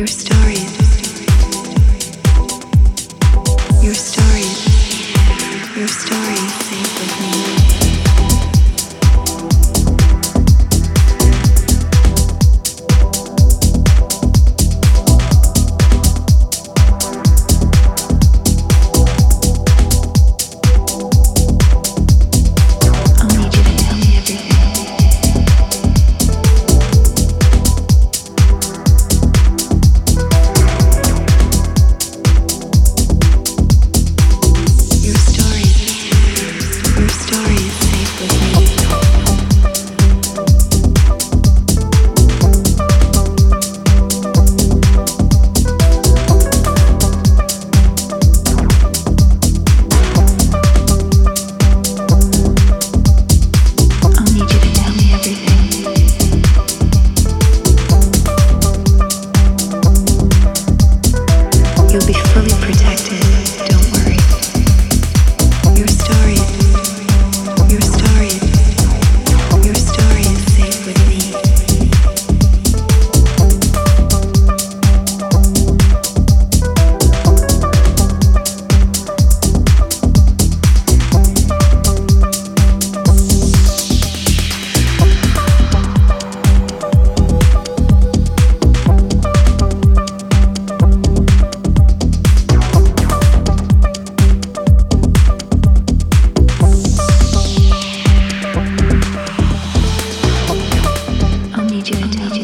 You're still.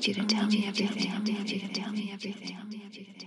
need you to tell me everything. You to tell me.